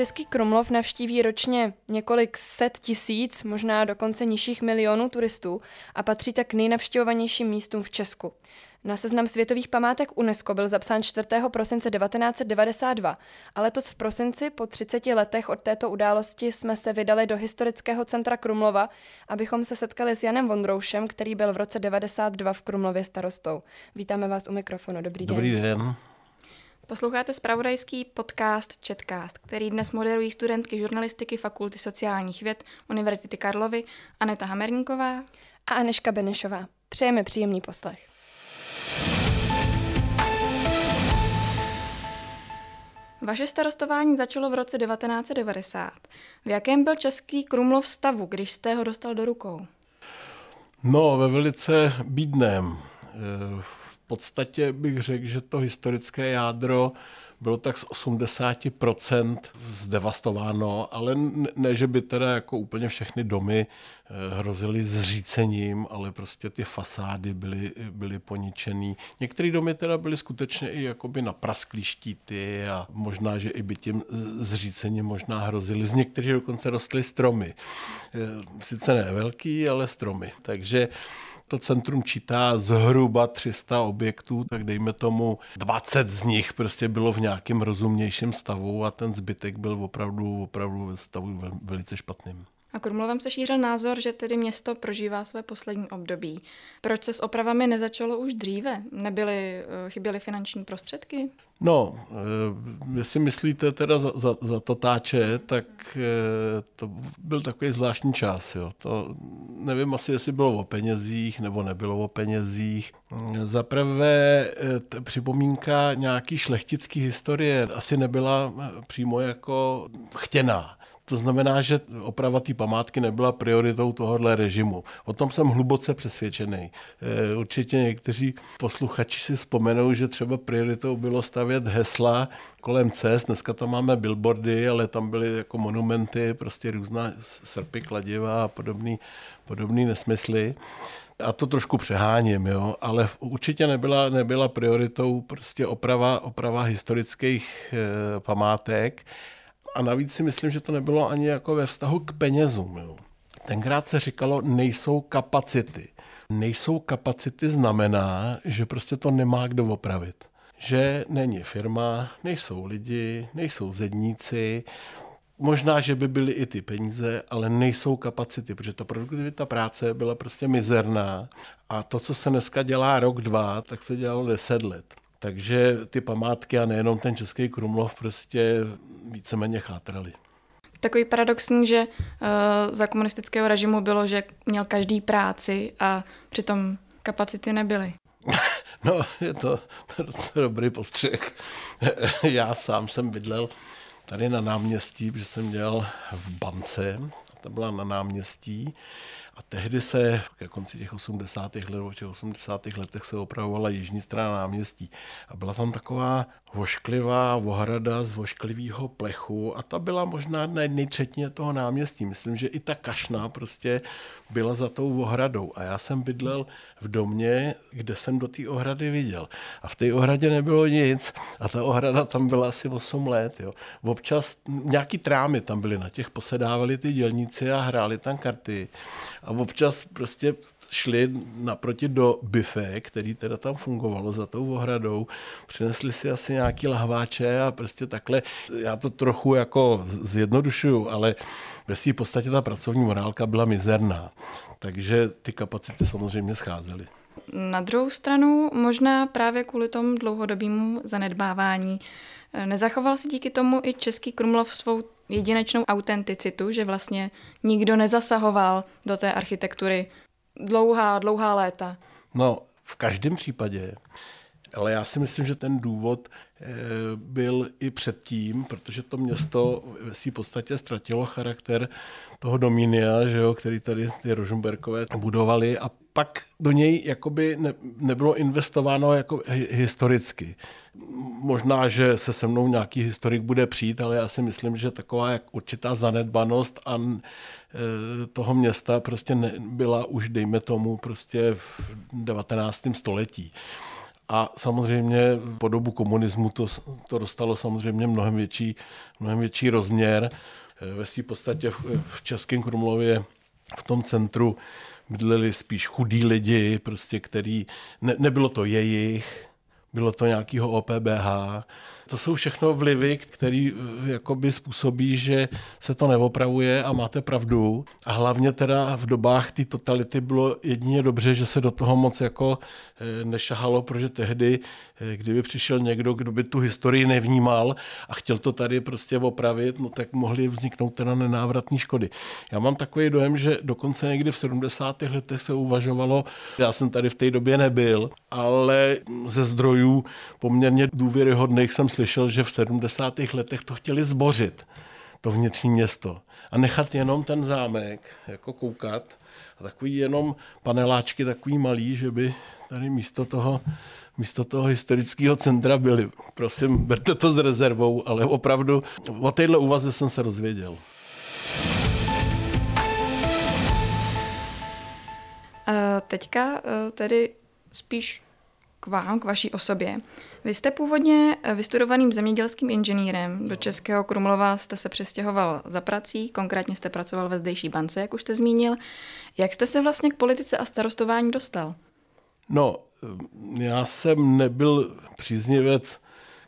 Český Krumlov navštíví ročně několik set tisíc, možná dokonce nižších milionů turistů a patří tak k nejnavštěvovanějším místům v Česku. Na seznam světových památek UNESCO byl zapsán 4. prosince 1992 a letos v prosinci po 30 letech od této události jsme se vydali do historického centra Krumlova, abychom se setkali s Janem Vondroušem, který byl v roce 92 v Krumlově starostou. Vítáme vás u mikrofonu. Dobrý den. Dobrý den. Posloucháte spravodajský podcast Chatcast, který dnes moderují studentky žurnalistiky Fakulty sociálních věd Univerzity Karlovy Aneta Hamerníková a Aneška Benešová. Přejeme příjemný poslech. Vaše starostování začalo v roce 1990. V jakém byl český Krumlov stavu, když jste ho dostal do rukou? No, ve velice bídném. V podstatě bych řekl, že to historické jádro bylo tak z 80% zdevastováno, ale ne, že by teda jako úplně všechny domy eh, hrozily zřícením, ale prostě ty fasády byly, byly poničený. Některé domy teda byly skutečně i jakoby na prasklý štíty a možná, že i by tím zřícením možná hrozily. Z některých dokonce rostly stromy. Eh, sice ne velký, ale stromy. Takže to centrum čítá zhruba 300 objektů, tak dejme tomu 20 z nich prostě bylo v nějakém rozumnějším stavu a ten zbytek byl opravdu, opravdu ve stavu velice špatným. A Krumlovem se šířil názor, že tedy město prožívá své poslední období. Proč se s opravami nezačalo už dříve? Nebyly, eh, chyběly finanční prostředky? No, eh, jestli myslíte teda za, za, za to táče, tak eh, to byl takový zvláštní čas. Jo. To nevím asi, jestli bylo o penězích nebo nebylo o penězích. Za prvé připomínka nějaký šlechtický historie asi nebyla přímo jako chtěná. To znamená, že oprava té památky nebyla prioritou tohohle režimu. O tom jsem hluboce přesvědčený. Eh, určitě někteří posluchači si vzpomenou, že třeba prioritou bylo stavět hesla kolem cest. Dneska tam máme billboardy, ale tam byly jako monumenty, prostě různá srpy, kladiva a podobný, podobný nesmysly. A to trošku přeháním, jo, ale určitě nebyla, nebyla prioritou prostě oprava, oprava historických e, památek. A navíc si myslím, že to nebylo ani jako ve vztahu k penězům. Jo. Tenkrát se říkalo, nejsou kapacity. Nejsou kapacity znamená, že prostě to nemá kdo opravit. Že není firma, nejsou lidi, nejsou zedníci, Možná, že by byly i ty peníze, ale nejsou kapacity, protože ta produktivita práce byla prostě mizerná. A to, co se dneska dělá rok, dva, tak se dělalo deset let. Takže ty památky a nejenom ten Český Krumlov prostě víceméně chátraly. Takový paradoxní, že uh, za komunistického režimu bylo, že měl každý práci a přitom kapacity nebyly. No, je to, to docela dobrý postřeh. Já sám jsem bydlel tady na náměstí, protože jsem dělal v bance, ta byla na náměstí a tehdy se ke konci těch 80. let, v těch 80. letech se opravovala jižní strana náměstí. A byla tam taková vošklivá ohrada z vošklivého plechu a ta byla možná na jedné toho náměstí. Myslím, že i ta kašna prostě byla za tou ohradou. A já jsem bydlel v domě, kde jsem do té ohrady viděl. A v té ohradě nebylo nic. A ta ohrada tam byla asi 8 let. Jo. Občas nějaký trámy tam byly, na těch posedávali ty dělníci a hráli tam karty. A občas prostě šli naproti do bife, který teda tam fungovalo za tou ohradou, přinesli si asi nějaký lahváče a prostě takhle, já to trochu jako zjednodušuju, ale ve své podstatě ta pracovní morálka byla mizerná, takže ty kapacity samozřejmě scházely. Na druhou stranu, možná právě kvůli tomu dlouhodobému zanedbávání, nezachoval si díky tomu i Český Krumlov svou jedinečnou autenticitu, že vlastně nikdo nezasahoval do té architektury dlouhá, dlouhá léta. No, v každém případě. Ale já si myslím, že ten důvod eh, byl i předtím, protože to město ve své podstatě ztratilo charakter toho domínia, že jo, který tady ty Rožumberkové budovali a pak do něj jakoby ne, nebylo investováno jako historicky. Možná, že se se mnou nějaký historik bude přijít, ale já si myslím, že taková jak určitá zanedbanost a e, toho města prostě byla už, dejme tomu, prostě v 19. století. A samozřejmě po dobu komunismu to, to dostalo samozřejmě mnohem větší, mnohem větší rozměr. Ve své podstatě v, v Českém Krumlově v tom centru bydleli spíš chudí lidi, prostě, který, ne, nebylo to jejich, bylo to nějakého OPBH, to jsou všechno vlivy, které eh, jakoby způsobí, že se to neopravuje a máte pravdu. A hlavně teda v dobách té totality bylo jedině dobře, že se do toho moc jako eh, nešahalo, protože tehdy, eh, kdyby přišel někdo, kdo by tu historii nevnímal a chtěl to tady prostě opravit, no tak mohly vzniknout teda nenávratné škody. Já mám takový dojem, že dokonce někdy v 70. letech se uvažovalo, já jsem tady v té době nebyl, ale ze zdrojů poměrně důvěryhodných jsem slyšel, že v 70. letech to chtěli zbořit, to vnitřní město. A nechat jenom ten zámek, jako koukat. A takový jenom paneláčky, takový malý, že by tady místo toho, místo toho historického centra byly. Prosím, berte to s rezervou, ale opravdu o téhle úvaze jsem se rozvěděl. Teďka e, tedy spíš k vám, k vaší osobě. Vy jste původně eh, vystudovaným zemědělským inženýrem. Do Českého Krumlova jste se přestěhoval za prací, konkrétně jste pracoval ve zdejší bance, jak už jste zmínil. Jak jste se vlastně k politice a starostování dostal? No, eh, já jsem nebyl příznivec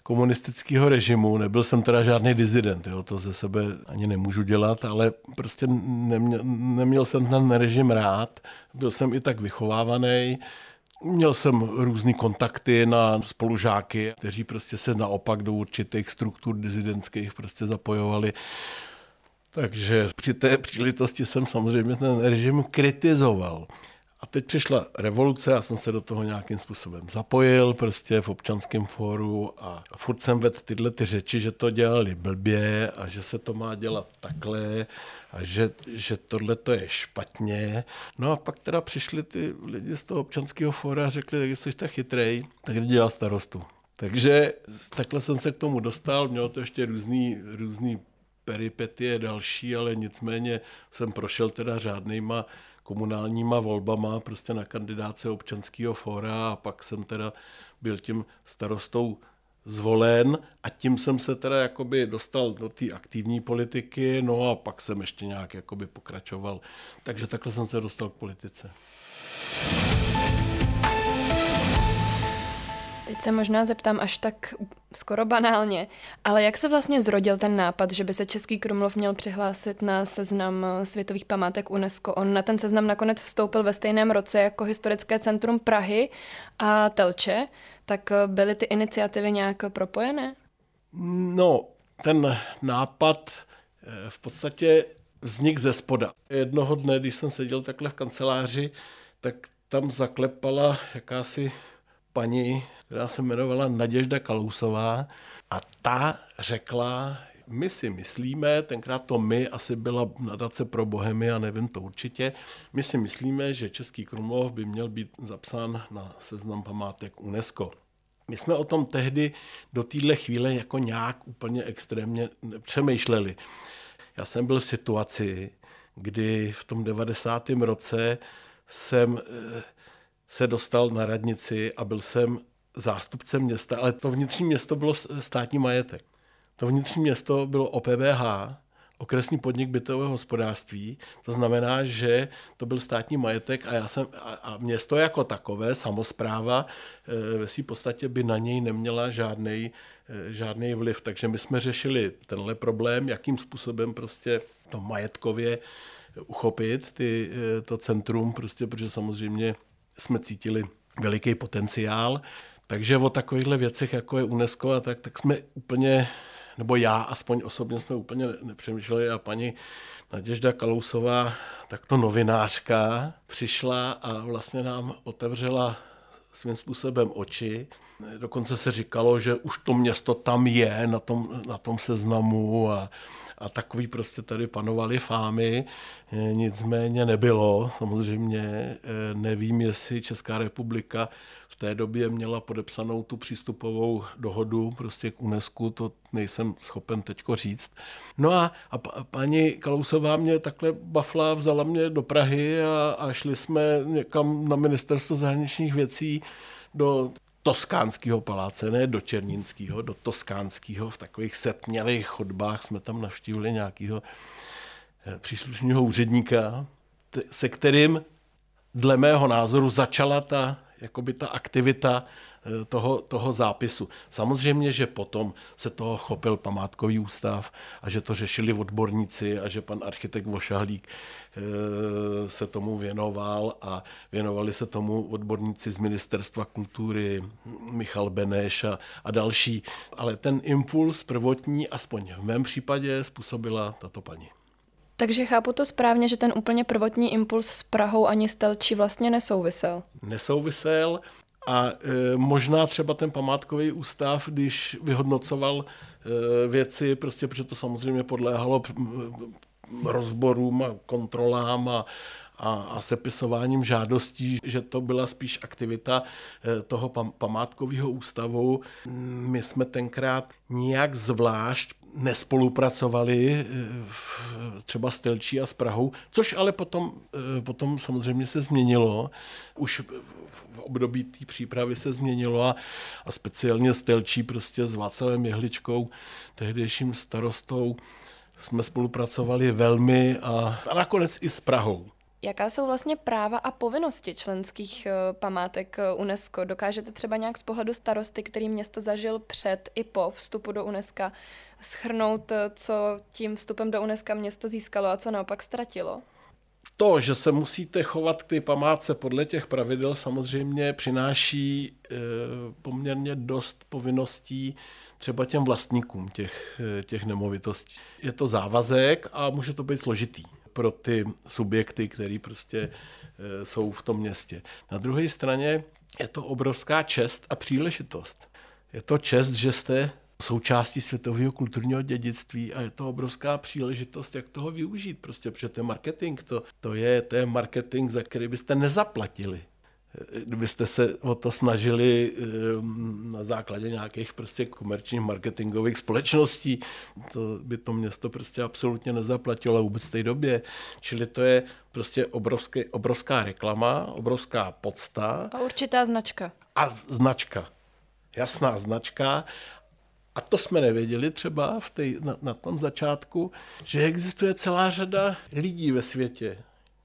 komunistického režimu, nebyl jsem teda žádný dizident, jo, to ze sebe ani nemůžu dělat, ale prostě neměl, neměl jsem ten režim rád, byl jsem i tak vychovávaný, Měl jsem různé kontakty na spolužáky, kteří prostě se naopak do určitých struktur dizidentských prostě zapojovali. Takže při té příležitosti jsem samozřejmě ten režim kritizoval. A teď přišla revoluce, já jsem se do toho nějakým způsobem zapojil, prostě v občanském fóru a furt jsem vedl tyhle ty řeči, že to dělali blbě a že se to má dělat takhle a že, že tohle to je špatně. No a pak teda přišli ty lidi z toho občanského fóra a řekli, že jsi tak chytrej, tak dělal starostu. Takže takhle jsem se k tomu dostal, mělo to ještě různý, různý peripetie další, ale nicméně jsem prošel teda řádnýma komunálníma volbama prostě na kandidáce občanského fóra a pak jsem teda byl tím starostou zvolen a tím jsem se teda jakoby dostal do té aktivní politiky, no a pak jsem ještě nějak jakoby pokračoval. Takže takhle jsem se dostal k politice. Teď se možná zeptám až tak skoro banálně, ale jak se vlastně zrodil ten nápad, že by se Český Krumlov měl přihlásit na seznam světových památek UNESCO? On na ten seznam nakonec vstoupil ve stejném roce jako Historické centrum Prahy a Telče, tak byly ty iniciativy nějak propojené? No, ten nápad eh, v podstatě vznik ze spoda. Jednoho dne, když jsem seděl takhle v kanceláři, tak tam zaklepala jakási paní, která se jmenovala Naděžda Kalousová a ta řekla, my si myslíme, tenkrát to my asi byla nadace pro bohemy a nevím to určitě, my si myslíme, že Český Krumlov by měl být zapsán na seznam památek UNESCO. My jsme o tom tehdy do téhle chvíle jako nějak úplně extrémně přemýšleli. Já jsem byl v situaci, kdy v tom 90. roce jsem eh, se dostal na radnici a byl jsem zástupcem města, ale to vnitřní město bylo státní majetek. To vnitřní město bylo OPBH, okresní podnik bytového hospodářství. To znamená, že to byl státní majetek a, já jsem, a, a město jako takové, samozpráva, e, ve své podstatě by na něj neměla žádný e, žádný vliv. Takže my jsme řešili tenhle problém, jakým způsobem prostě to majetkově uchopit, ty, e, to centrum, prostě, protože samozřejmě jsme cítili veliký potenciál. Takže o takovýchhle věcech, jako je UNESCO, a tak, tak jsme úplně, nebo já aspoň osobně jsme úplně nepřemýšleli a paní Naděžda Kalousová, takto novinářka, přišla a vlastně nám otevřela svým způsobem oči. Dokonce se říkalo, že už to město tam je na tom, na tom seznamu a, a takový prostě tady panovaly fámy, e, nicméně nebylo samozřejmě. E, nevím, jestli Česká republika v té době měla podepsanou tu přístupovou dohodu prostě k UNESCO, to nejsem schopen teďko říct. No a, a paní Kalousová mě takhle bafla, vzala mě do Prahy a, a šli jsme někam na ministerstvo zahraničních věcí do toskánského paláce, ne do Černínského, do toskánského, v takových setmělých chodbách jsme tam navštívili nějakého eh, příslušného úředníka, se kterým dle mého názoru začala ta, jakoby ta aktivita toho, toho zápisu. Samozřejmě, že potom se toho chopil památkový ústav a že to řešili odborníci a že pan architekt Vošahlík eh, se tomu věnoval a věnovali se tomu odborníci z Ministerstva kultury, Michal Beneš a, a další. Ale ten impuls prvotní, aspoň v mém případě, způsobila tato paní. Takže chápu to správně, že ten úplně prvotní impuls s Prahou ani s Telčí vlastně nesouvisel. Nesouvisel. A e, možná třeba ten památkový ústav, když vyhodnocoval e, věci, prostě protože to samozřejmě podléhalo rozborům a kontrolám a, a, a sepisováním žádostí, že to byla spíš aktivita e, toho památkového ústavu. My jsme tenkrát nijak zvlášť nespolupracovali eh, třeba s Telčí a s Prahou, což ale potom, eh, potom samozřejmě se změnilo. Už v období té přípravy se změnilo a, a speciálně s Telčí prostě s Václavem Jehličkou, tehdejším starostou, jsme spolupracovali velmi a, a nakonec i s Prahou. Jaká jsou vlastně práva a povinnosti členských eh, památek eh, UNESCO? Dokážete třeba nějak z pohledu starosty, který město zažil před i po vstupu do UNESCO, schrnout, eh, co tím vstupem do UNESCO město získalo a co naopak ztratilo? To, že se musíte chovat k té památce podle těch pravidel, samozřejmě přináší poměrně dost povinností třeba těm vlastníkům těch, těch nemovitostí. Je to závazek a může to být složitý pro ty subjekty, které prostě e, jsou v tom městě. Na druhé straně je to obrovská čest a příležitost. Je to čest, že jste součástí světového kulturního dědictví a je to obrovská příležitost, jak toho využít. Prostě, protože to je marketing, to, to, je, to je marketing, za který byste nezaplatili kdybyste se o to snažili ehm, na základě nějakých prostě komerčních marketingových společností, to by to město prostě absolutně nezaplatilo vůbec v té době. Čili to je prostě obrovské, obrovská reklama, obrovská podsta. A určitá značka. A značka. Jasná značka. A to jsme nevěděli třeba v tej, na, na tom začátku, že existuje celá řada lidí ve světě,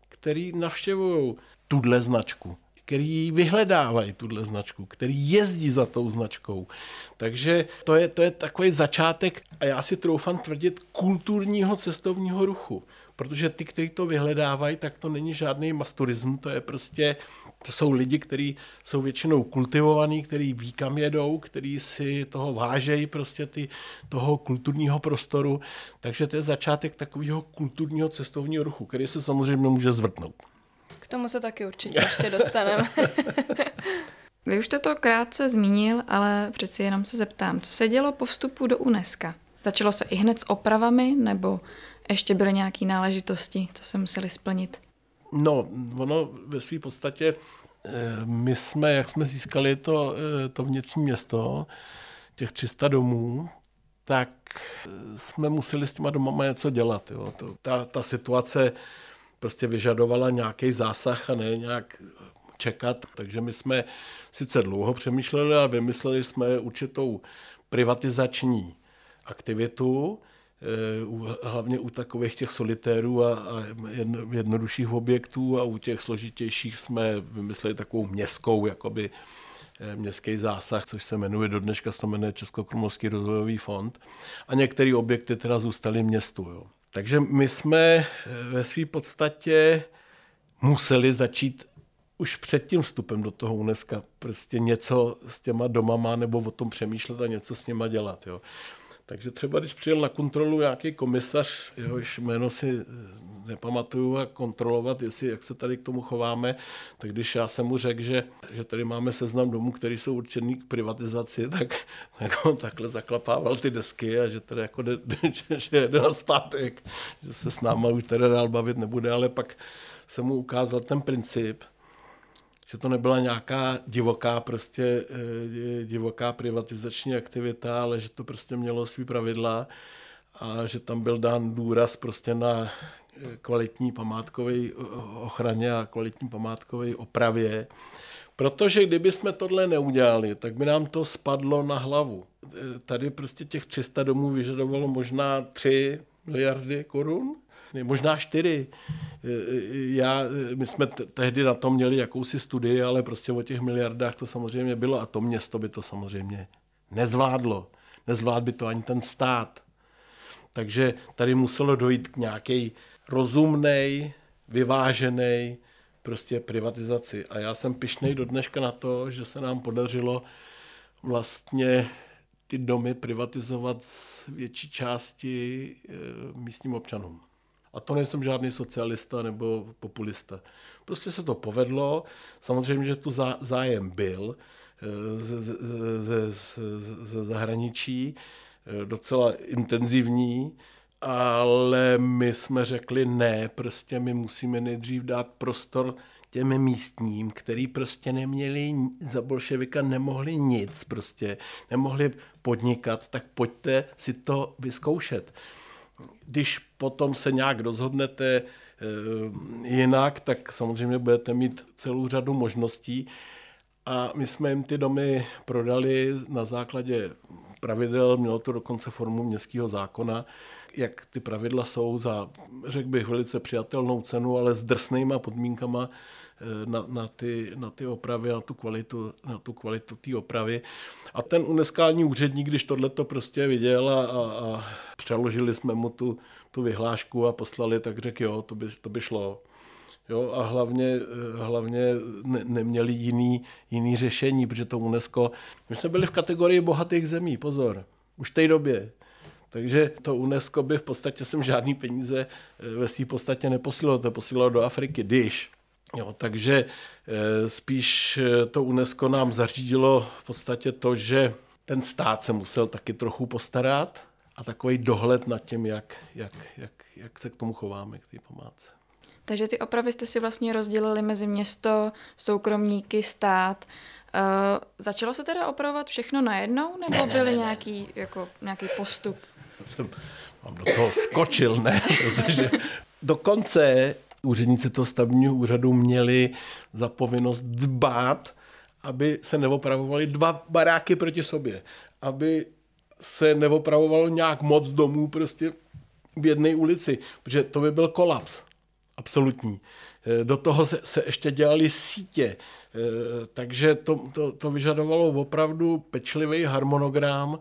který navštěvují tuhle značku který vyhledávají tuhle značku, který jezdí za tou značkou. Takže to je, to je takový začátek, a já si troufám tvrdit, kulturního cestovního ruchu. Protože ty, kteří to vyhledávají, tak to není žádný masturism, to je prostě, to jsou lidi, kteří jsou většinou kultivovaní, kteří ví, kam jedou, kteří si toho vážejí prostě ty, toho kulturního prostoru. Takže to je začátek takového kulturního cestovního ruchu, který se samozřejmě může zvrtnout. K tomu se taky určitě ještě dostaneme. Vy už jste to krátce zmínil, ale přeci jenom se zeptám, co se dělo po vstupu do UNESCO? Začalo se i hned s opravami, nebo ještě byly nějaké náležitosti, co se museli splnit? No, ono ve své podstatě, eh, my jsme, jak jsme získali to, eh, to vnitřní město, těch 300 domů, tak eh, jsme museli s těma domama něco dělat. Jo. To, ta, ta situace prostě vyžadovala nějaký zásah a ne nějak čekat. Takže my jsme sice dlouho přemýšleli, ale vymysleli jsme určitou privatizační aktivitu, eh, hlavně u takových těch solitérů a, a jednodušších objektů a u těch složitějších jsme vymysleli takovou městskou, jakoby eh, městský zásah, což se jmenuje, do dneška se jmenuje Českokrumlovský rozvojový fond. A některé objekty teda zůstaly městu. Jo. Takže my jsme eh, ve své podstatě museli začít už před tím vstupem do toho UNESCO prostě něco s těma domama nebo o tom přemýšlet a něco s nima dělat. Jo. Takže třeba když přijel na kontrolu nějaký komisař, jehož jméno si nepamatuju a kontrolovat, jestli, jak se tady k tomu chováme, tak když já jsem mu řekl, že, že tady máme seznam domů, které jsou určený k privatizaci, tak, tak on takhle zaklapával ty desky a že tady jako de, že, že jede na zpátek, že se s náma už teda dál bavit nebude, ale pak jsem mu ukázal ten princip, že to nebyla nějaká divoká prostě eh, divoká privatizační aktivita, ale že to prostě mělo svý pravidla a že tam byl dán důraz prostě na kvalitní památkové ochraně a kvalitní památkové opravě, Protože kdyby jsme tohle neudělali, tak by nám to spadlo na hlavu. Tady prostě těch 300 domů vyžadovalo možná 3 miliardy korun, možná 4. Já, my jsme tehdy na tom měli jakousi studii, ale prostě o těch miliardách to samozřejmě bylo a to město by to samozřejmě nezvládlo. Nezvládl by to ani ten stát. Takže tady muselo dojít k nějaké rozumnej, vyvážený prostě privatizaci. A já jsem pišnej do dneška na to, že se nám podařilo vlastně ty domy privatizovat z větší části e, místním občanům. A to nejsem žádný socialista nebo populista. Prostě se to povedlo. Samozřejmě, že tu zájem byl e, ze, ze, ze, ze zahraničí, e, docela intenzivní, ale my jsme řekli ne, prostě my musíme nejdřív dát prostor těm místním, který prostě neměli, za bolševika nemohli nic, prostě nemohli podnikat, tak pojďte si to vyzkoušet. Když potom se nějak rozhodnete eh, jinak, tak samozřejmě budete mít celou řadu možností. A my jsme jim ty domy prodali na základě pravidel, mělo to dokonce formu městského zákona, jak ty pravidla jsou za, řekl bych, velice přijatelnou cenu, ale s drsnýma podmínkama na, na, ty, na ty opravy, na tu kvalitu, na tu kvalitu té opravy. A ten uneskální úředník, když tohle to prostě viděl a, a, a přeložili jsme mu tu, tu vyhlášku a poslali, tak řekl, jo, to by, to by šlo. Jo, a hlavně, eh, hlavně ne, neměli jiný, jiný řešení, protože to UNESCO... My jsme byli v kategorii bohatých zemí, pozor, už v té době. Takže to UNESCO by v podstatě sem žádný peníze eh, ve své podstatě neposílalo, to posílalo do Afriky, když. Jo, takže eh, spíš to UNESCO nám zařídilo v podstatě to, že ten stát se musel taky trochu postarat a takový dohled nad tím, jak, jak, jak, jak se k tomu chováme, k té památce. Takže ty opravy jste si vlastně rozdělili mezi město, soukromníky, stát. Uh, začalo se teda opravovat všechno najednou, nebo ne, byly ne, nějaký, jako, nějaký postup? Jsem mám do toho skočil, ne? Protože dokonce úředníci toho stavebního úřadu měli za povinnost dbát, aby se neopravovaly dva baráky proti sobě. Aby se neopravovalo nějak moc domů prostě v jedné ulici, protože to by byl kolaps absolutní. Eh, do toho se, se ještě dělali sítě, eh, takže to, to, to vyžadovalo opravdu pečlivý harmonogram,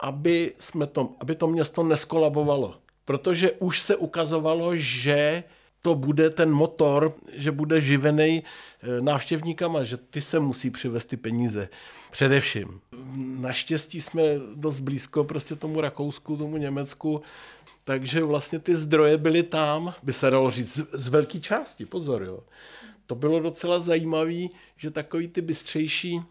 aby, jsme to, aby to město neskolabovalo. Protože už se ukazovalo, že to bude ten motor, že bude živený eh, návštěvníkama, že ty se musí přivést ty peníze. Především. Naštěstí jsme dost blízko prostě tomu Rakousku, tomu Německu, takže vlastně ty zdroje byly tam, by se dalo říct, z, z velké části, pozor, jo. To bylo docela zajímavé, že takový ty bystřejší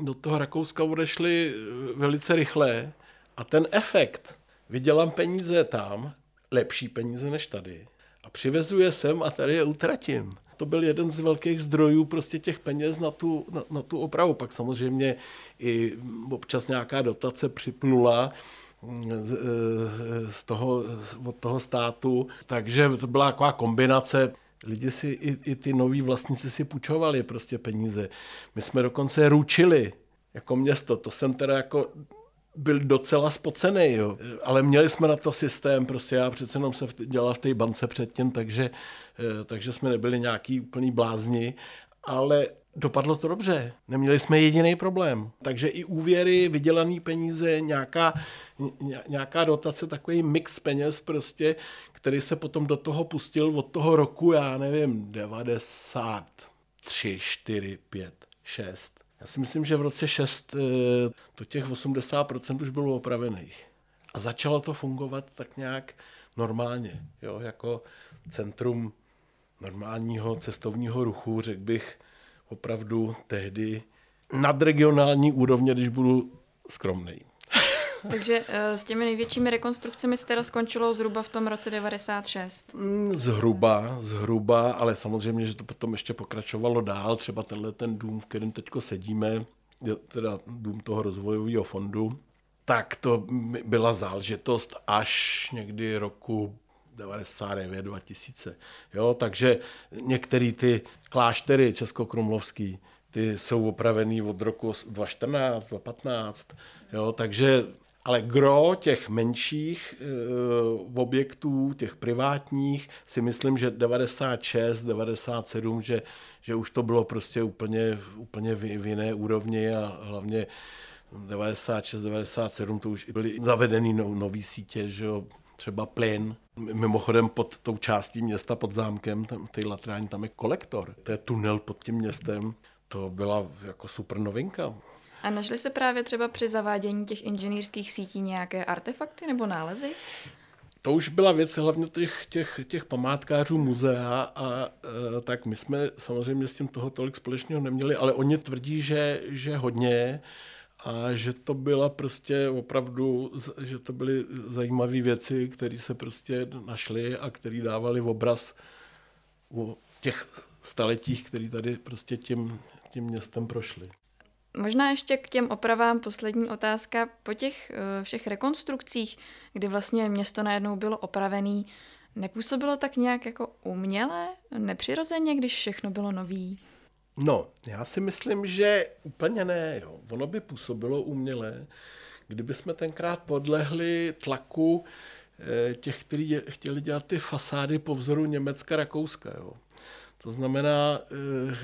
do toho Rakouska odešli eh, velice rychle a ten efekt, vydělám peníze tam, lepší peníze než tady a přivezu je sem a tady je utratím. To byl jeden z velkých zdrojů prostě těch peněz na tu, na, na tu opravu. Pak samozřejmě i občas nějaká dotace připlula, z, z toho, od toho státu. Takže to byla taková kombinace Lidi si, i, i ty noví vlastníci si půjčovali prostě peníze. My jsme dokonce ručili jako město. To jsem teda jako byl docela spocený, jo. ale měli jsme na to systém, prostě já přece jenom se dělal v té bance předtím, takže, eh, takže jsme nebyli nějaký úplný blázni, ale Dopadlo to dobře, neměli jsme jediný problém. Takže i úvěry, vydělané peníze, nějaká, nějaká dotace, takový mix peněz prostě, který se potom do toho pustil od toho roku, já nevím, 93, 4, 5, 6. Já si myslím, že v roce 6 eh, to těch 80% už bylo opravených. A začalo to fungovat tak nějak normálně, jo, jako centrum normálního cestovního ruchu, řekl bych, opravdu tehdy nadregionální úrovně, když budu skromný. Takže eh, s těmi největšími rekonstrukcemi se teda skončilo zhruba v tom roce 96? Mm, zhruba, zhruba, ale samozřejmě, že to potom ještě pokračovalo dál. Třeba tenhle ten dům, v kterém teď sedíme, teda dům toho rozvojového fondu, tak to byla záležitost až někdy roku 99, 2000. Jo, takže některé ty kláštery českokrumlovský, ty jsou opravený od roku 2014, 2015, jo, takže ale gro těch menších e, objektů, těch privátních, si myslím, že 96, 97, že, že už to bylo prostě úplně, úplně v, v jiné úrovni a hlavně 96, 97 to už byly zavedený no, nový sítě, že jo, třeba plyn. Mimochodem pod tou částí města, pod zámkem, tam, té latráň, tam je kolektor. To je tunel pod tím městem. To byla jako super novinka. A našli se právě třeba při zavádění těch inženýrských sítí nějaké artefakty nebo nálezy? To už byla věc hlavně těch, těch, těch památkářů muzea a e, tak my jsme samozřejmě s tím toho tolik společného neměli, ale oni tvrdí, že, že hodně a že to byla prostě opravdu, že to byly zajímavé věci, které se prostě našly a které dávali v obraz o těch staletích, které tady prostě tím, tím městem prošly. Možná ještě k těm opravám poslední otázka. Po těch eh, všech rekonstrukcích, kdy vlastně město najednou bylo opravené, nepůsobilo tak nějak jako uměle, nepřirozeně, když všechno bylo nový? No, já si myslím, že úplně ne. Jo. Ono by působilo uměle, kdyby jsme tenkrát podlehli tlaku eh, těch, kteří chtěli dělat ty fasády po vzoru Německa, Rakouska. Jo. To znamená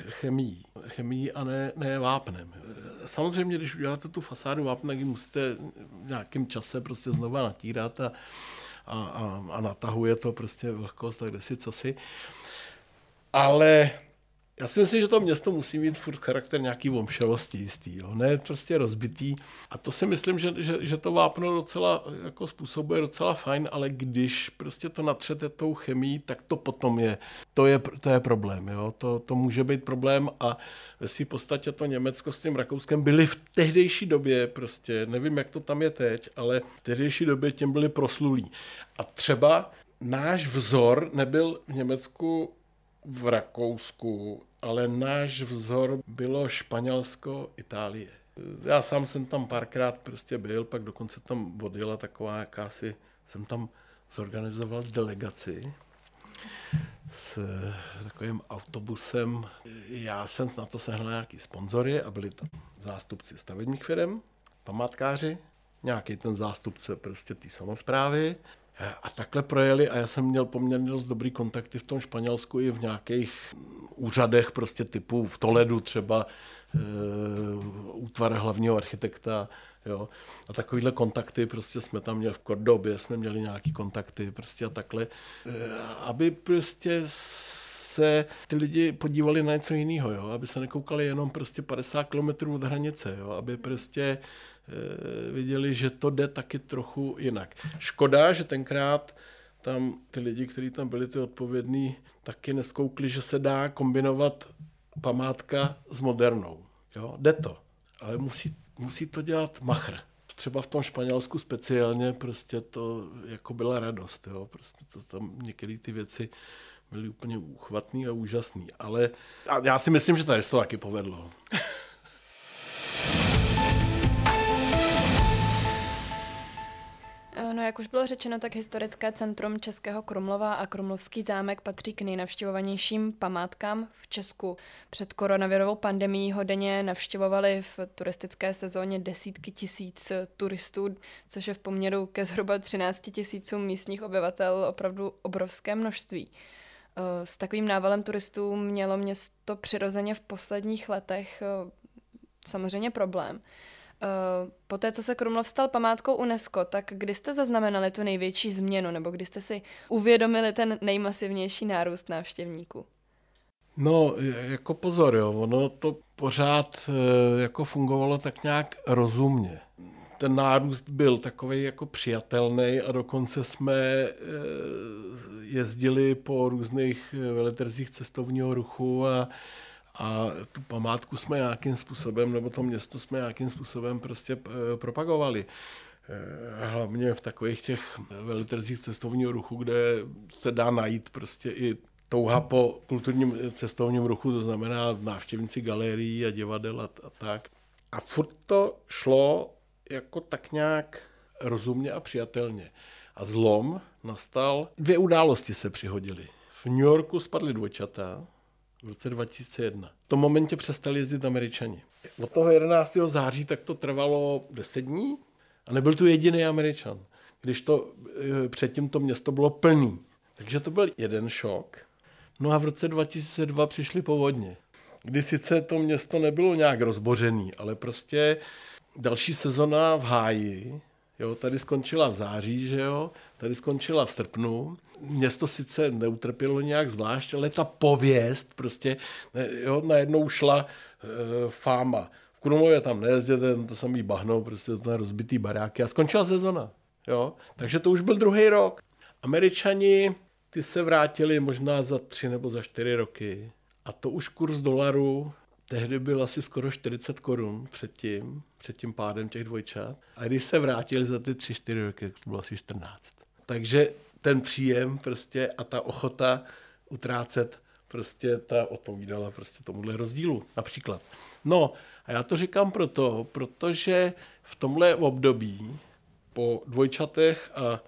chemii. Chemii a ne, ne vápnem. Samozřejmě, když uděláte tu fasádu vápnem, tak ji musíte v nějakém čase prostě znova natírat a, a, a, a natahuje to prostě vlhkost, tak kde si co si. Ale já si myslím, že to město musí mít furt charakter nějaký vomšelosti jistý, jo? ne prostě rozbitý. A to si myslím, že, že, že to vápno docela jako způsobuje docela fajn, ale když prostě to natřete tou chemií, tak to potom je, to je, to je problém. Jo? To, to může být problém a ve své podstatě to Německo s tím Rakouskem byli v tehdejší době prostě, nevím, jak to tam je teď, ale v tehdejší době těm byli proslulí. A třeba náš vzor nebyl v Německu v Rakousku, ale náš vzor bylo Španělsko, Itálie. Já sám jsem tam párkrát prostě byl, pak dokonce tam odjela taková jakási, jsem tam zorganizoval delegaci s takovým autobusem. Já jsem na to sehnal nějaký sponzory a byli tam zástupci stavebních firm, památkáři, nějaký ten zástupce prostě té samozprávy a takhle projeli a já jsem měl poměrně dost dobrý kontakty v tom Španělsku i v nějakých úřadech prostě typu v Toledu třeba e, útvar hlavního architekta, jo. A takovýhle kontakty prostě jsme tam měli v Kordobě, jsme měli nějaký kontakty prostě a takhle, e, aby prostě se ty lidi podívali na něco jiného, jo? aby se nekoukali jenom prostě 50 km od hranice, jo? aby prostě Eh, viděli, že to jde taky trochu jinak. Škoda, že tenkrát tam ty lidi, kteří tam byli ty odpovědní, taky neskoukli, že se dá kombinovat památka s modernou. Jo? Jde to, ale musí, musí to dělat machr. Třeba v tom Španělsku speciálně prostě to jako byla radost. Jo? Prostě to, tam některé ty věci byly úplně uchvatný a úžasný. Ale já si myslím, že tady se to taky povedlo. No, jak už bylo řečeno, tak historické centrum Českého Krumlova a Krumlovský zámek patří k nejnavštěvovanějším památkám v Česku. Před koronavirovou pandemií ho denně navštěvovali v turistické sezóně desítky tisíc turistů, což je v poměru ke zhruba 13 tisícům místních obyvatel opravdu obrovské množství. S takovým návalem turistů mělo město přirozeně v posledních letech samozřejmě problém. Uh, poté, co se Krumlov stal památkou UNESCO, tak kdy jste zaznamenali tu největší změnu, nebo kdy jste si uvědomili ten nejmasivnější nárůst návštěvníků? No, jako pozor, jo, ono to pořád eh, jako fungovalo tak nějak rozumně. Ten nárůst byl takový jako přijatelný a dokonce jsme eh, jezdili po různých veletrzích cestovního ruchu a a tu památku jsme nějakým způsobem, nebo to město jsme nějakým způsobem prostě eh, propagovali. Eh, hlavně v takových těch velitrzích cestovního ruchu, kde se dá najít prostě i touha po kulturním cestovním ruchu, to znamená návštěvníci galerií a divadel a, a tak. A furt to šlo jako tak nějak rozumně a přijatelně. A zlom nastal, dvě události se přihodily. V New Yorku spadly dvojčata, v roce 2001. V tom momentě přestali jezdit američani. Od toho 11. září tak to trvalo 10 dní a nebyl tu jediný američan, když to eh, předtím to město bylo plný. Takže to byl jeden šok. No a v roce 2002 přišly povodně, kdy sice to město nebylo nějak rozbořený, ale prostě další sezona v háji, jo, tady skončila v září, že jo, tady skončila v srpnu. Město sice neutrpělo nějak zvlášť, ale ta pověst prostě, jo, najednou šla e, fáma. V Krumlově tam nejezděte, to samý bahno, prostě to rozbitý baráky a skončila sezona. Jo? Takže to už byl druhý rok. Američani, ty se vrátili možná za tři nebo za čtyři roky. A to už kurz dolaru tehdy byl asi skoro 40 korun předtím, před tím pádem těch dvojčat. A když se vrátili za ty tři, čtyři roky, to bylo asi 14. Takže ten příjem prostě a ta ochota utrácet prostě ta odpovídala prostě tomuhle rozdílu například. No a já to říkám proto, protože v tomhle období po dvojčatech a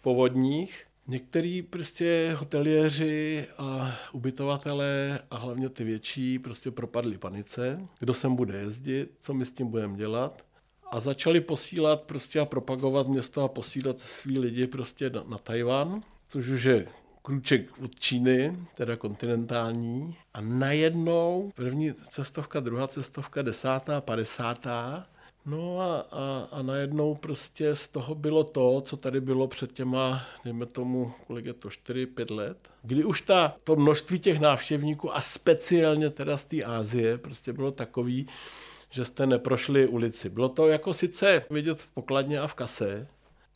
povodních Některý prostě hoteliéři a ubytovatelé a hlavně ty větší prostě propadli panice, kdo sem bude jezdit, co my s tím budeme dělat a začali posílat prostě a propagovat město a posílat svý lidi prostě na, na Tajvan, což už je krůček od Číny, teda kontinentální. A najednou první cestovka, druhá cestovka, desátá, padesátá, No a, a, a najednou prostě z toho bylo to, co tady bylo před těma, dejme tomu, kolik je to, 4-5 let, kdy už ta, to množství těch návštěvníků a speciálně teda z té Ázie prostě bylo takový, že jste neprošli ulici. Bylo to jako sice vidět v pokladně a v kase,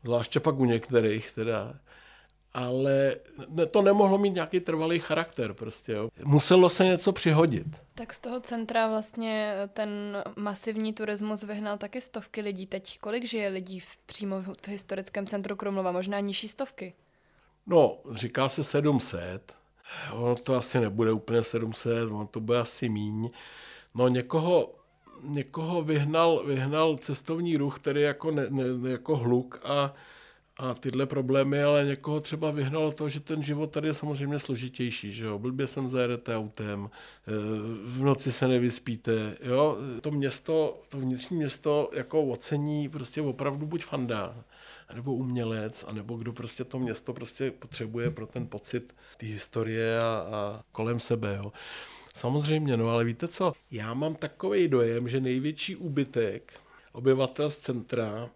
zvláště pak u některých teda, ale to nemohlo mít nějaký trvalý charakter prostě. Jo. Muselo se něco přihodit. Tak z toho centra vlastně ten masivní turismus vyhnal taky stovky lidí. Teď kolik žije lidí v, přímo v historickém centru Krumlova? Možná nižší stovky? No, říká se 700. Ono to asi nebude úplně 700, ono to bude asi míň. No někoho, někoho vyhnal, vyhnal cestovní ruch, který jako, ne, ne, jako hluk a a tyhle problémy, ale někoho třeba vyhnalo to, že ten život tady je samozřejmě složitější, že jo, blbě sem zajedete autem, eh, v noci se nevyspíte, jo, to město, to vnitřní město jako ocení prostě opravdu buď fanda, nebo umělec, anebo kdo prostě to město prostě potřebuje pro ten pocit té historie a, a kolem sebe, jo. Samozřejmě, no ale víte co, já mám takový dojem, že největší úbytek obyvatel z centra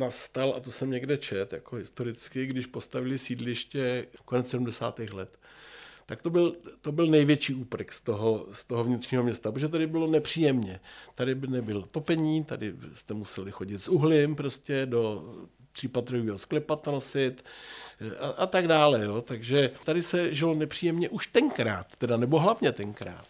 nastal, a to jsem někde čet, jako historicky, když postavili sídliště konec 70. let. Tak to byl, to byl největší úprk z toho, z toho vnitřního města, protože tady bylo nepříjemně. Tady by nebylo topení, tady jste museli chodit s uhlím prostě do třípatrového sklepa to nosit a, a tak dále. Jo. Takže tady se žilo nepříjemně už tenkrát, teda nebo hlavně tenkrát.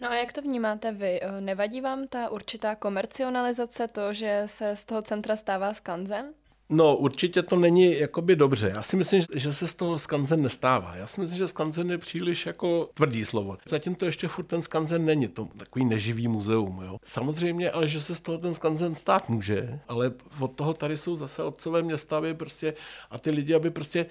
No a jak to vnímáte vy? Eh, nevadí vám ta určitá komercionalizace, to, že se z toho centra stává skanzen? No, určitě to není jakoby dobře. Já si myslím, že se z toho skanzen nestává. Já si myslím, že skanzen je příliš jako tvrdý slovo. Zatím to ještě furt ten skanzen není, to takový neživý muzeum. Jo. Samozřejmě, ale že se z toho ten skanzen stát může, ale od toho tady jsou zase otcové města, aby prostě, a ty lidi, aby prostě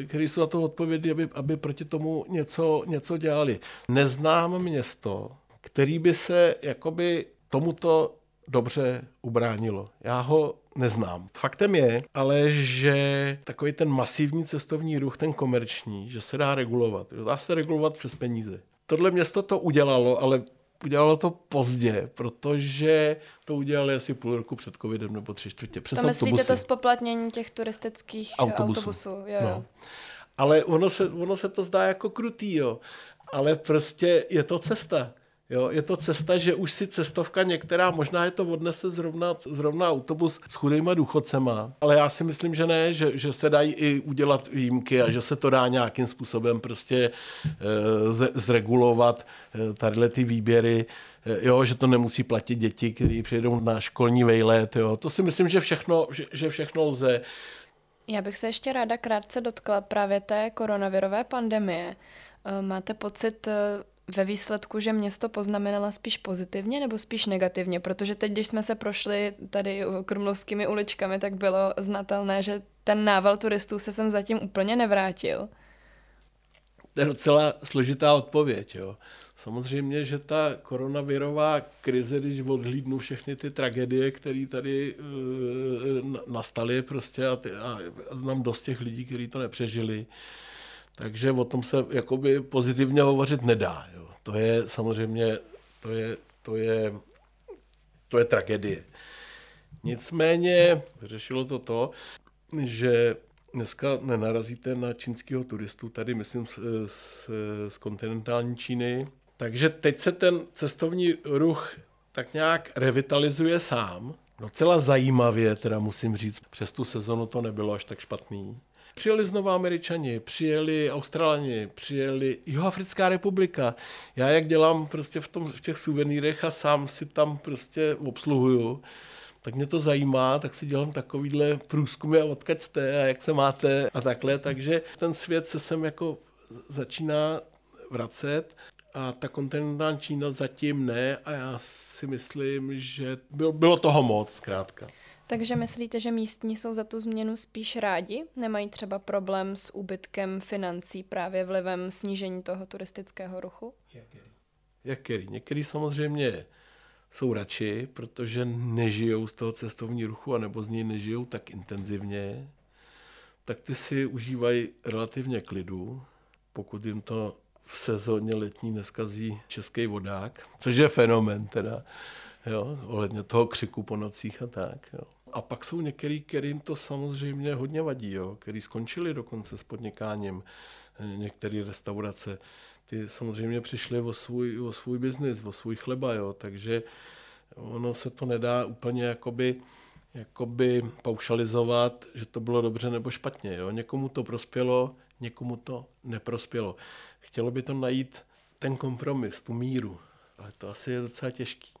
eh, kteří jsou za to odpovědní, aby, aby proti tomu něco, něco dělali. Neznám město, který by se jakoby tomuto dobře ubránilo. Já ho neznám. Faktem je, ale že takový ten masivní cestovní ruch, ten komerční, že se dá regulovat. Dá se regulovat přes peníze. Tohle město to udělalo, ale udělalo to pozdě, protože to udělali asi půl roku před covidem nebo tři čtvrtě. Přes to myslíte autobusy. to spoplatnění těch turistických autobusů? autobusů jo, no. jo. Ale ono se, ono se to zdá jako krutý, jo. Ale prostě je to cesta. Jo, je to cesta, že už si cestovka některá, možná je to odnese zrovna, zrovna autobus s chudýma důchodcema, ale já si myslím, že ne, že, že se dají i udělat výjimky a že se to dá nějakým způsobem prostě e, zregulovat, e, tadyhle ty výběry, e, jo, že to nemusí platit děti, kteří přijedou na školní vejlet, jo. To si myslím, že všechno, že, že všechno lze. Já bych se ještě ráda krátce dotkla právě té koronavirové pandemie. Máte pocit, ve výsledku, že město poznamenala spíš pozitivně nebo spíš negativně? Protože teď, když jsme se prošli tady krumlovskými uličkami, tak bylo znatelné, že ten nával turistů se sem zatím úplně nevrátil. To je docela složitá odpověď. Jo. Samozřejmě, že ta koronavirová krize, když odhlídnu všechny ty tragédie, které tady uh, nastaly prostě a, ty, a znám dost těch lidí, kteří to nepřežili, takže o tom se jakoby pozitivně hovořit nedá. Jo. To je samozřejmě, to je, to je, to je tragédie. Nicméně řešilo to to, že dneska nenarazíte na čínského turistu, tady myslím z, z, z kontinentální Číny. Takže teď se ten cestovní ruch tak nějak revitalizuje sám. Docela zajímavě, teda musím říct, přes tu sezonu to nebylo až tak špatný. Přijeli znovu Američani, přijeli Australani, přijeli Jihoafrická republika. Já jak dělám prostě v, tom, v těch suvenýrech a sám si tam prostě obsluhuju, tak mě to zajímá, tak si dělám takovýhle průzkumy a odkaď jste a jak se máte a takhle, takže ten svět se sem jako začíná vracet a ta kontinentální Čína zatím ne a já si myslím, že bylo, bylo toho moc zkrátka. Takže myslíte, že místní jsou za tu změnu spíš rádi? Nemají třeba problém s úbytkem financí právě vlivem snížení toho turistického ruchu? Jak který? Některý samozřejmě jsou radši, protože nežijou z toho cestovní ruchu, anebo z něj nežijou tak intenzivně, tak ty si užívají relativně klidu, pokud jim to v sezóně letní neskazí český vodák, což je fenomen teda, jo, ohledně toho křiku po nocích a tak. Jo. A pak jsou některý, kterým to samozřejmě hodně vadí, jo, který skončili dokonce s podnikáním, eh, některé restaurace, ty samozřejmě přišly o svůj, o svůj biznis, o svůj chleba, jo, takže ono se to nedá úplně jakoby, jakoby paušalizovat, že to bylo dobře nebo špatně. Jo. Někomu to prospělo, někomu to neprospělo. Chtělo by to najít ten kompromis, tu míru, ale to asi je docela těžký.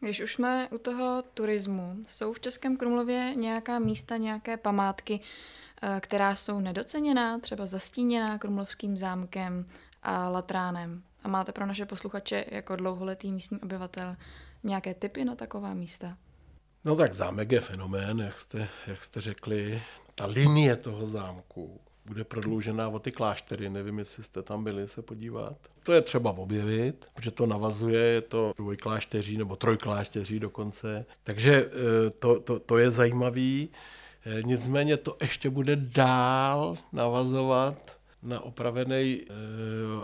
Když už jsme u toho turismu, jsou v Českém Krumlově nějaká místa, nějaké památky, eh, která jsou nedoceněná, třeba zastíněná Krumlovským zámkem a Latránem. A máte pro naše posluchače jako dlouholetý místní obyvatel nějaké typy na taková místa? No tak zámek je fenomén, jak jste, jak jste řekli. Ta linie toho zámku bude prodloužená o ty kláštery. Nevím, jestli jste tam byli se podívat. To je třeba objevit, protože to navazuje, je to dvojklášteří nebo trojklášteří dokonce. Takže eh, to, to, to je zajímavý. Eh, nicméně to ještě bude dál navazovat na opravený eh,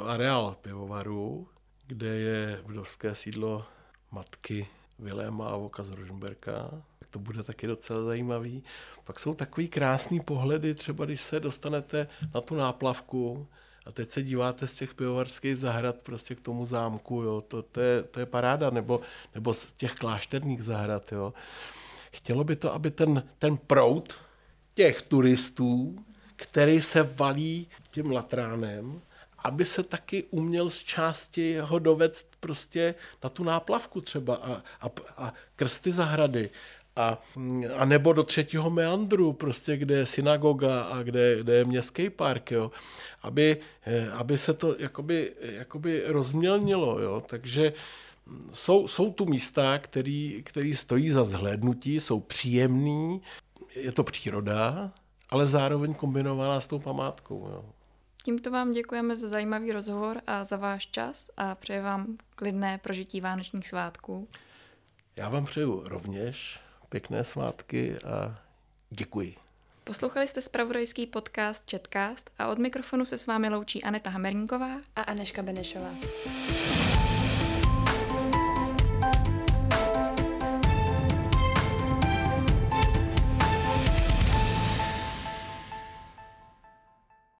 areál pivovaru, kde je vdovské sídlo matky Viléma a Voka z Rožmberka. To bude taky docela zajímavý. Pak jsou takový krásný pohledy, třeba když se dostanete na tu náplavku a teď se díváte z těch pivovarských zahrad prostě k tomu zámku, jo. To, to, je, to je paráda, nebo, nebo z těch klášterních zahrad. Jo. Chtělo by to, aby ten, ten prout těch turistů, který se valí tím latránem, aby se taky uměl z části ho dovést prostě na tu náplavku třeba a, a, a krsty zahrady a, a nebo do třetího meandru, prostě, kde je synagoga a kde, kde je městský park, jo, aby, eh, aby se to jakoby, jakoby rozmělnilo, jo, takže jsou, jsou tu místa, který, který stojí za zhlédnutí, jsou příjemný, je to příroda, ale zároveň kombinovaná s tou památkou. Jo. Tímto vám děkujeme za zajímavý rozhovor a za váš čas a přeji vám klidné prožití vánočních svátků. Já vám přeju rovněž pěkné svátky a děkuji. Poslouchali jste spravodajský podcast Chatcast a od mikrofonu se s vámi loučí Aneta Hamerníková a Aneška Benešová.